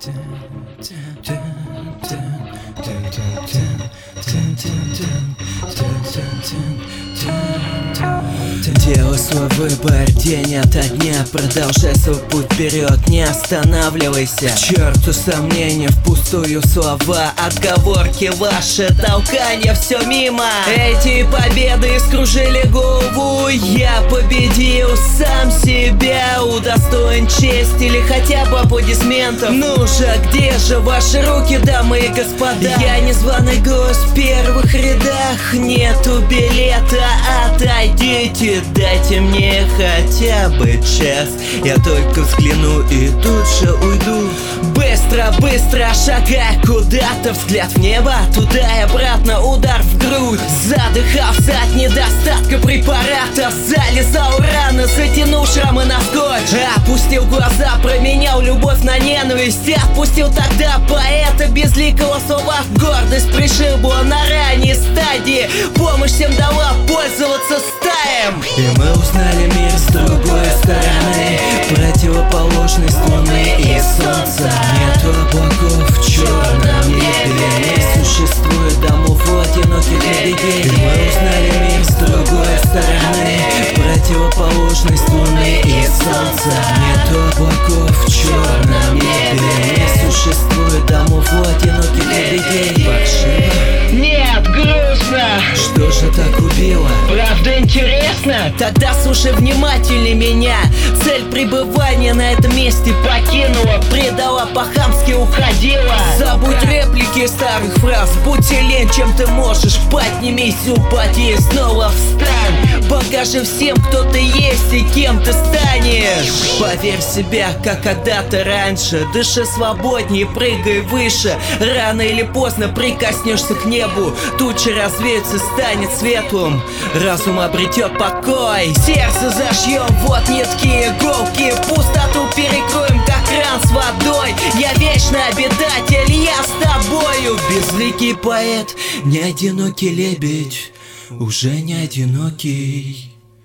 dun, dun, dun. Делай свой выбор. День ото дня Продолжай свой путь вперед, не останавливайся. К черту сомнения, впустую слова. Отговорки ваши, толкания, все мимо. Эти победы скружили голову. Я победил сам себя. Удостоен чести или хотя бы аплодисментов. Ну же, где же ваши руки, дамы и господа? Я незваный гость в первых рядах. Нету билета, отойдите Дайте мне хотя бы час. Я только взгляну и тут же уйду. Быстро, быстро шагай куда-то Взгляд в небо, туда и обратно Удар в грудь, задыхался от недостатка препаратов Залезал рано, затянул шрамы на скотч. Опустил глаза, променял любовь на ненависть. Отпустил тогда поэта безликого слова. Гордость пришибла на ранней стадии солнца. Нету облаков в черном небе. Не существует домов у одиноких лебедей. И мы узнали мир с другой стороны. Противоположность луны и солнца. Нету облаков в черном грустно Что же так убило? Правда интересно? Тогда слушай внимательнее меня Цель пребывания на этом месте покинула Предала по-хамски уходила Забудь реплики старых фраз Будь силен, чем ты можешь Поднимись, упади, снова встань Покажи всем, кто ты есть и кем ты станешь. Поверь в себя, как когда-то раньше. Дыши свободнее, прыгай выше. Рано или поздно прикоснешься к небу. Тучи развеются, станет светлым. Разум обретет покой. Сердце зашьем, вот нитки, иголки. Пустоту перекроем, как кран с водой. Я вечный обитатель, я с тобою. Безликий поэт, не одинокий лебедь Уже не одинокий